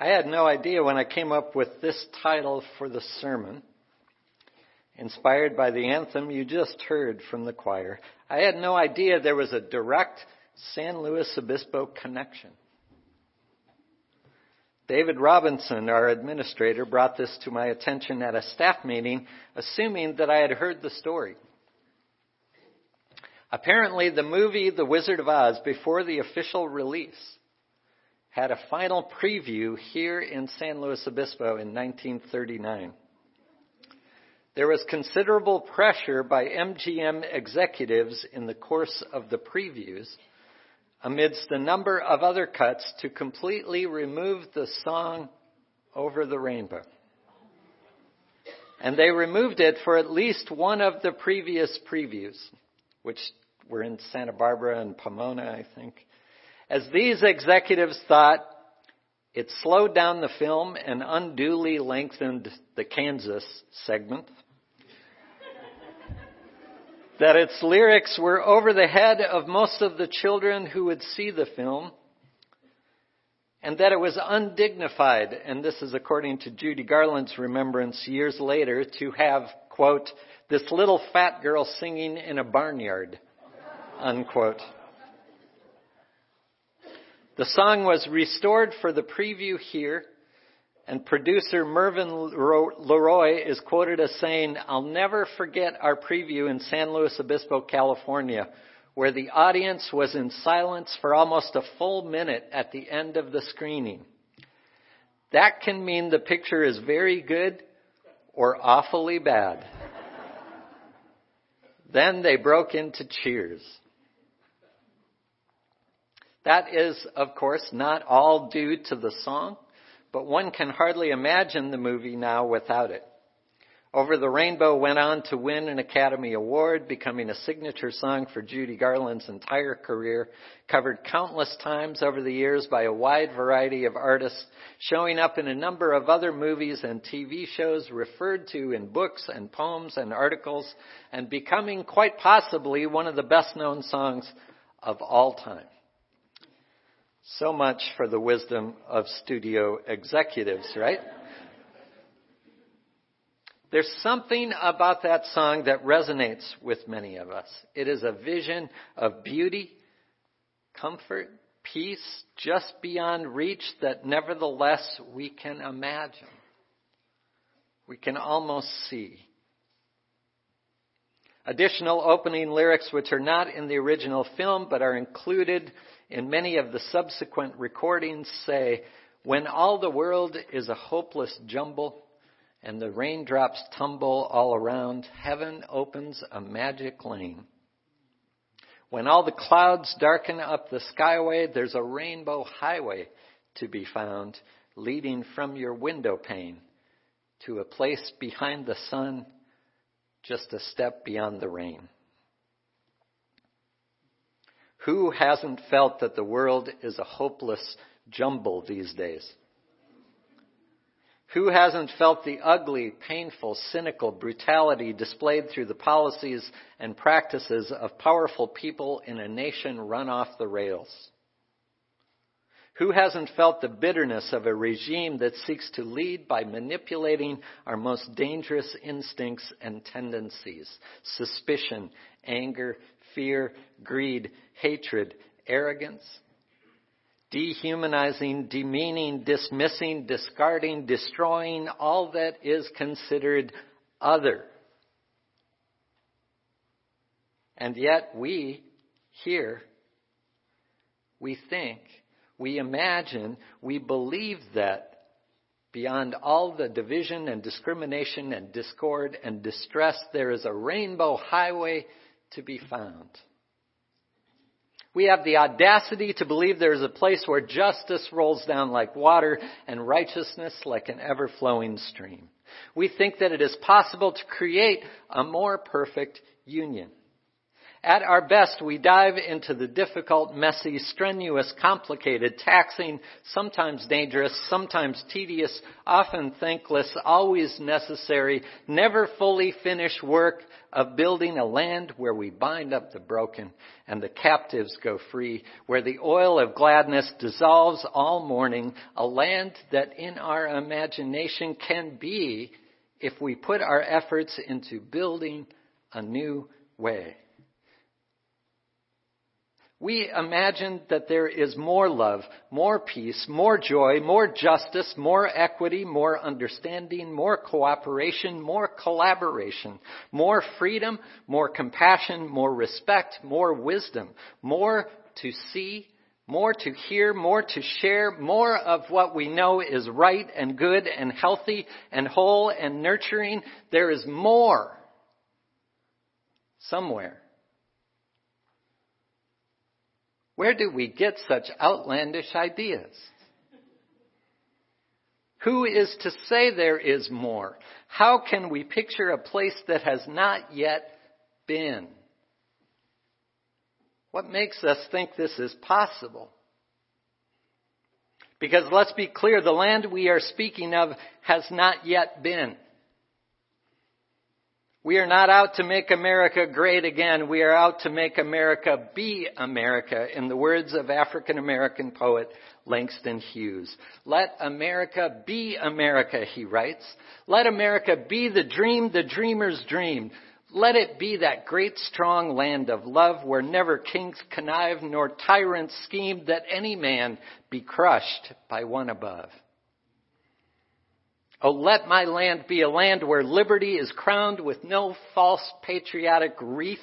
I had no idea when I came up with this title for the sermon, inspired by the anthem you just heard from the choir. I had no idea there was a direct San Luis Obispo connection. David Robinson, our administrator, brought this to my attention at a staff meeting, assuming that I had heard the story. Apparently, the movie The Wizard of Oz, before the official release, had a final preview here in San Luis Obispo in 1939. There was considerable pressure by MGM executives in the course of the previews, amidst a number of other cuts, to completely remove the song Over the Rainbow. And they removed it for at least one of the previous previews, which were in Santa Barbara and Pomona, I think as these executives thought it slowed down the film and unduly lengthened the Kansas segment. that its lyrics were over the head of most of the children who would see the film, and that it was undignified, and this is according to Judy Garland's remembrance years later, to have, quote, this little fat girl singing in a barnyard, unquote. The song was restored for the preview here, and producer Mervyn LeRoy is quoted as saying, I'll never forget our preview in San Luis Obispo, California, where the audience was in silence for almost a full minute at the end of the screening. That can mean the picture is very good or awfully bad. then they broke into cheers. That is, of course, not all due to the song, but one can hardly imagine the movie now without it. Over the Rainbow went on to win an Academy Award, becoming a signature song for Judy Garland's entire career, covered countless times over the years by a wide variety of artists, showing up in a number of other movies and TV shows, referred to in books and poems and articles, and becoming quite possibly one of the best known songs of all time. So much for the wisdom of studio executives, right? There's something about that song that resonates with many of us. It is a vision of beauty, comfort, peace just beyond reach that nevertheless we can imagine. We can almost see. Additional opening lyrics, which are not in the original film but are included in many of the subsequent recordings say, when all the world is a hopeless jumble and the raindrops tumble all around, heaven opens a magic lane. When all the clouds darken up the skyway, there's a rainbow highway to be found leading from your window pane to a place behind the sun, just a step beyond the rain. Who hasn't felt that the world is a hopeless jumble these days? Who hasn't felt the ugly, painful, cynical brutality displayed through the policies and practices of powerful people in a nation run off the rails? Who hasn't felt the bitterness of a regime that seeks to lead by manipulating our most dangerous instincts and tendencies? Suspicion, anger, fear, greed, hatred, arrogance, dehumanizing, demeaning, dismissing, discarding, destroying all that is considered other. And yet we here, we think, we imagine, we believe that beyond all the division and discrimination and discord and distress, there is a rainbow highway to be found. We have the audacity to believe there is a place where justice rolls down like water and righteousness like an ever flowing stream. We think that it is possible to create a more perfect union. At our best, we dive into the difficult, messy, strenuous, complicated, taxing, sometimes dangerous, sometimes tedious, often thankless, always necessary, never fully finished work of building a land where we bind up the broken and the captives go free, where the oil of gladness dissolves all mourning, a land that in our imagination can be if we put our efforts into building a new way. We imagine that there is more love, more peace, more joy, more justice, more equity, more understanding, more cooperation, more collaboration, more freedom, more compassion, more respect, more wisdom, more to see, more to hear, more to share, more of what we know is right and good and healthy and whole and nurturing. There is more somewhere. Where do we get such outlandish ideas? Who is to say there is more? How can we picture a place that has not yet been? What makes us think this is possible? Because let's be clear, the land we are speaking of has not yet been. We are not out to make America great again. We are out to make America be America, in the words of African American poet Langston Hughes. Let America be America, he writes. Let America be the dream the dreamers dreamed. Let it be that great strong land of love where never kings connive nor tyrants scheme that any man be crushed by one above. Oh, let my land be a land where liberty is crowned with no false patriotic wreath,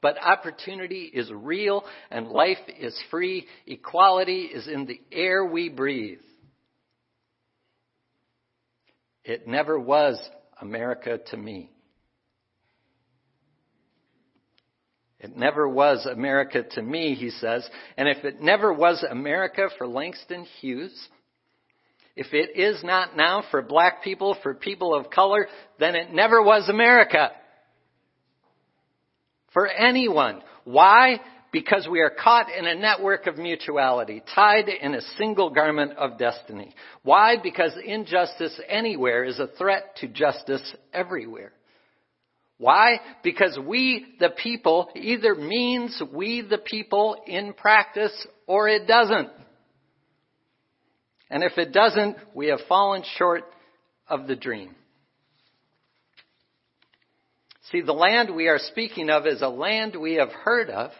but opportunity is real and life is free. Equality is in the air we breathe. It never was America to me. It never was America to me, he says. And if it never was America for Langston Hughes, if it is not now for black people, for people of color, then it never was America. For anyone. Why? Because we are caught in a network of mutuality, tied in a single garment of destiny. Why? Because injustice anywhere is a threat to justice everywhere. Why? Because we, the people, either means we, the people, in practice, or it doesn't. And if it doesn't, we have fallen short of the dream. See, the land we are speaking of is a land we have heard of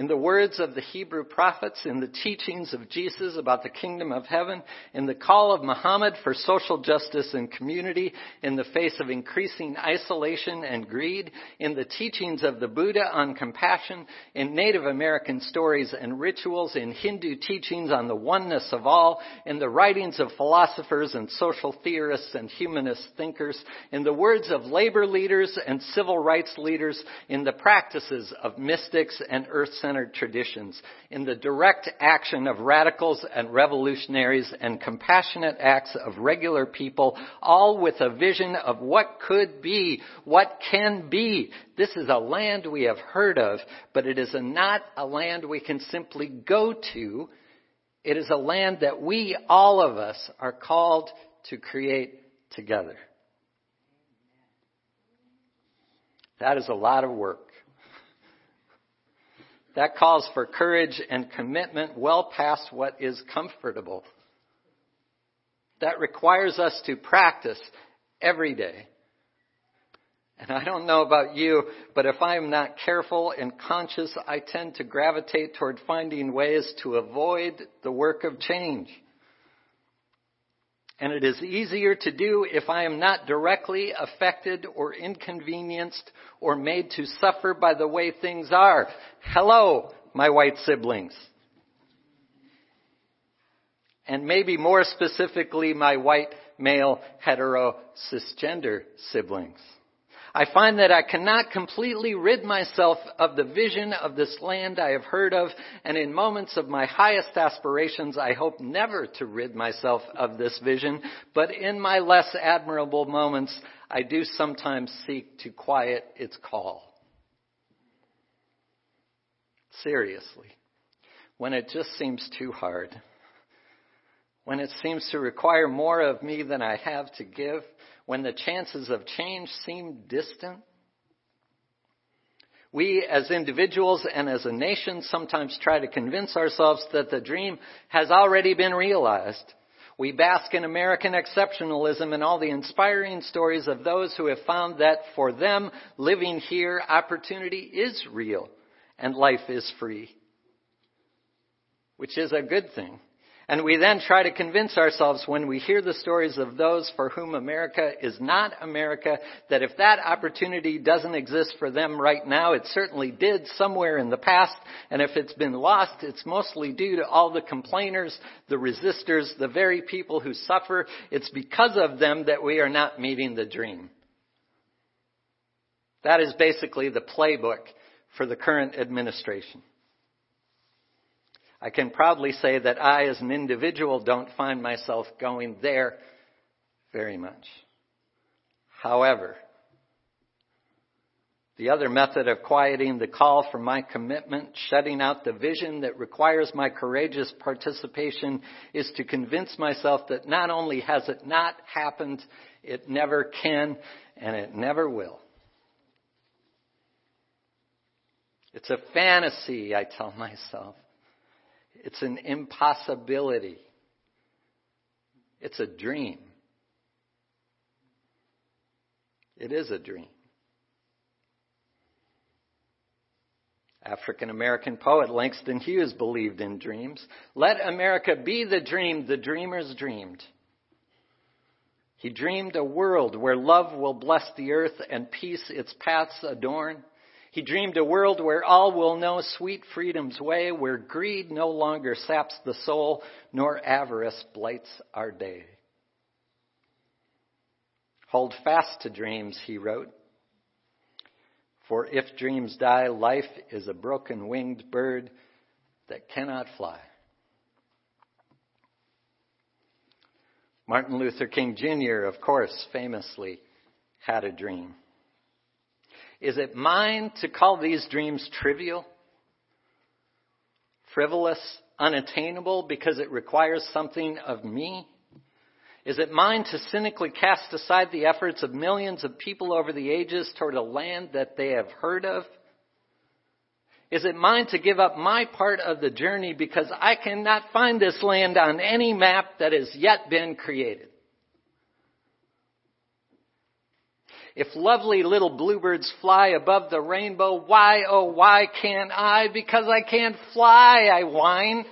in the words of the Hebrew prophets, in the teachings of Jesus about the kingdom of heaven, in the call of Muhammad for social justice and community, in the face of increasing isolation and greed, in the teachings of the Buddha on compassion, in Native American stories and rituals, in Hindu teachings on the oneness of all, in the writings of philosophers and social theorists and humanist thinkers, in the words of labor leaders and civil rights leaders, in the practices of mystics and earth centered traditions, in the direct action of radicals and revolutionaries and compassionate acts of regular people, all with a vision of what could be, what can be. This is a land we have heard of, but it is a not a land we can simply go to. It is a land that we, all of us, are called to create together. That is a lot of work. That calls for courage and commitment well past what is comfortable. That requires us to practice every day. And I don't know about you, but if I am not careful and conscious, I tend to gravitate toward finding ways to avoid the work of change. And it is easier to do if I am not directly affected or inconvenienced or made to suffer by the way things are. Hello, my white siblings. And maybe more specifically, my white male hetero cisgender siblings. I find that I cannot completely rid myself of the vision of this land I have heard of, and in moments of my highest aspirations, I hope never to rid myself of this vision, but in my less admirable moments, I do sometimes seek to quiet its call. Seriously. When it just seems too hard. When it seems to require more of me than I have to give. When the chances of change seem distant. We as individuals and as a nation sometimes try to convince ourselves that the dream has already been realized. We bask in American exceptionalism and all the inspiring stories of those who have found that for them, living here, opportunity is real and life is free. Which is a good thing. And we then try to convince ourselves when we hear the stories of those for whom America is not America that if that opportunity doesn't exist for them right now, it certainly did somewhere in the past. And if it's been lost, it's mostly due to all the complainers, the resistors, the very people who suffer. It's because of them that we are not meeting the dream. That is basically the playbook for the current administration. I can proudly say that I, as an individual, don't find myself going there very much. However, the other method of quieting the call for my commitment, shutting out the vision that requires my courageous participation, is to convince myself that not only has it not happened, it never can, and it never will. It's a fantasy, I tell myself. It's an impossibility. It's a dream. It is a dream. African American poet Langston Hughes believed in dreams. Let America be the dream the dreamers dreamed. He dreamed a world where love will bless the earth and peace its paths adorn. He dreamed a world where all will know sweet freedom's way, where greed no longer saps the soul, nor avarice blights our day. Hold fast to dreams, he wrote. For if dreams die, life is a broken winged bird that cannot fly. Martin Luther King Jr., of course, famously had a dream. Is it mine to call these dreams trivial, frivolous, unattainable because it requires something of me? Is it mine to cynically cast aside the efforts of millions of people over the ages toward a land that they have heard of? Is it mine to give up my part of the journey because I cannot find this land on any map that has yet been created? If lovely little bluebirds fly above the rainbow, why, oh, why can't I? Because I can't fly, I whine.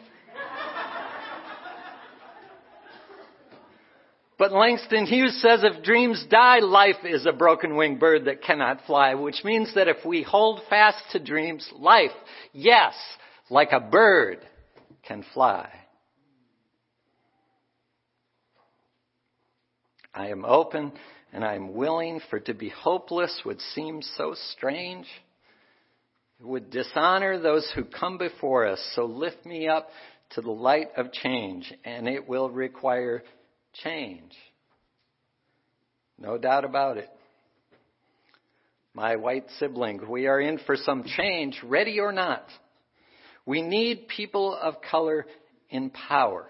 But Langston Hughes says if dreams die, life is a broken winged bird that cannot fly, which means that if we hold fast to dreams, life, yes, like a bird, can fly. I am open and I am willing, for to be hopeless would seem so strange. It would dishonor those who come before us, so lift me up to the light of change, and it will require change. No doubt about it. My white sibling, we are in for some change, ready or not. We need people of color in power.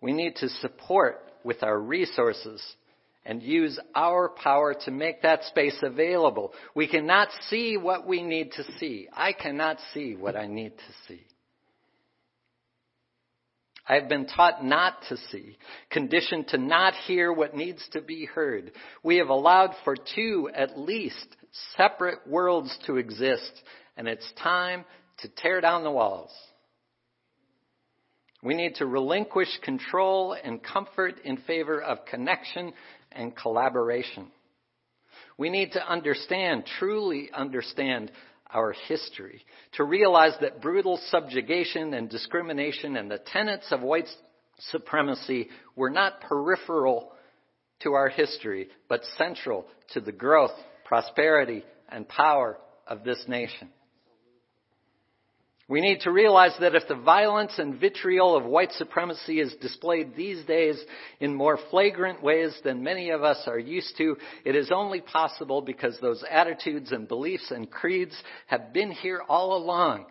We need to support with our resources and use our power to make that space available. We cannot see what we need to see. I cannot see what I need to see. I have been taught not to see, conditioned to not hear what needs to be heard. We have allowed for two, at least, separate worlds to exist, and it's time to tear down the walls. We need to relinquish control and comfort in favor of connection and collaboration. We need to understand, truly understand our history, to realize that brutal subjugation and discrimination and the tenets of white supremacy were not peripheral to our history, but central to the growth, prosperity, and power of this nation. We need to realize that if the violence and vitriol of white supremacy is displayed these days in more flagrant ways than many of us are used to, it is only possible because those attitudes and beliefs and creeds have been here all along,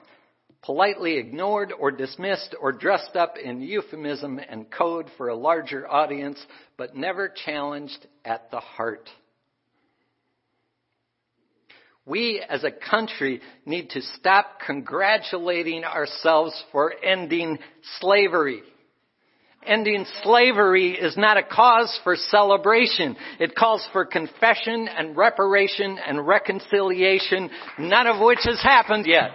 politely ignored or dismissed or dressed up in euphemism and code for a larger audience, but never challenged at the heart. We as a country need to stop congratulating ourselves for ending slavery. Ending slavery is not a cause for celebration. It calls for confession and reparation and reconciliation, none of which has happened yet.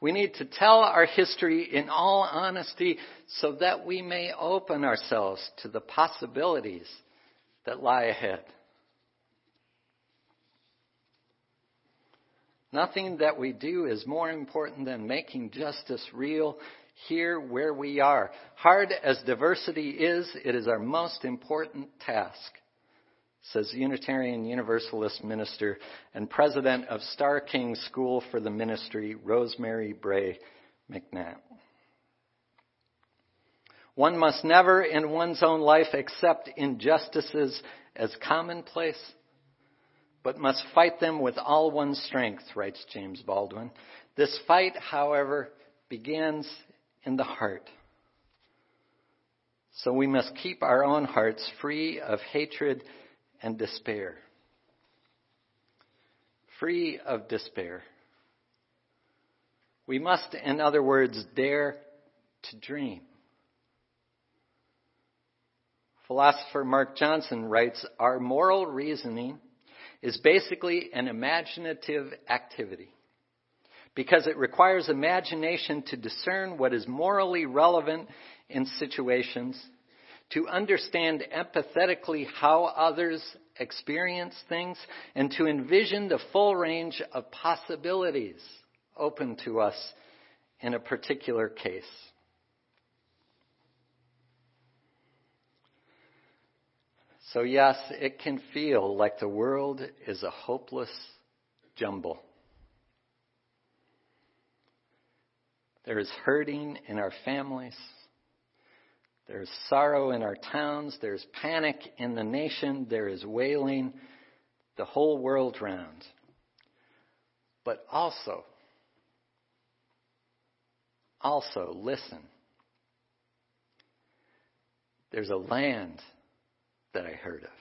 We need to tell our history in all honesty so that we may open ourselves to the possibilities that lie ahead. Nothing that we do is more important than making justice real here where we are. Hard as diversity is, it is our most important task says Unitarian Universalist minister and president of Starr King School for the Ministry, Rosemary Bray McNatt. One must never in one's own life accept injustices as commonplace, but must fight them with all one's strength, writes James Baldwin. This fight, however, begins in the heart. So we must keep our own hearts free of hatred and despair. Free of despair. We must, in other words, dare to dream. Philosopher Mark Johnson writes Our moral reasoning is basically an imaginative activity because it requires imagination to discern what is morally relevant in situations to understand empathetically how others experience things, and to envision the full range of possibilities open to us in a particular case. So, yes, it can feel like the world is a hopeless jumble. There is hurting in our families. There's sorrow in our towns. There's panic in the nation. There is wailing the whole world round. But also, also listen. There's a land that I heard of.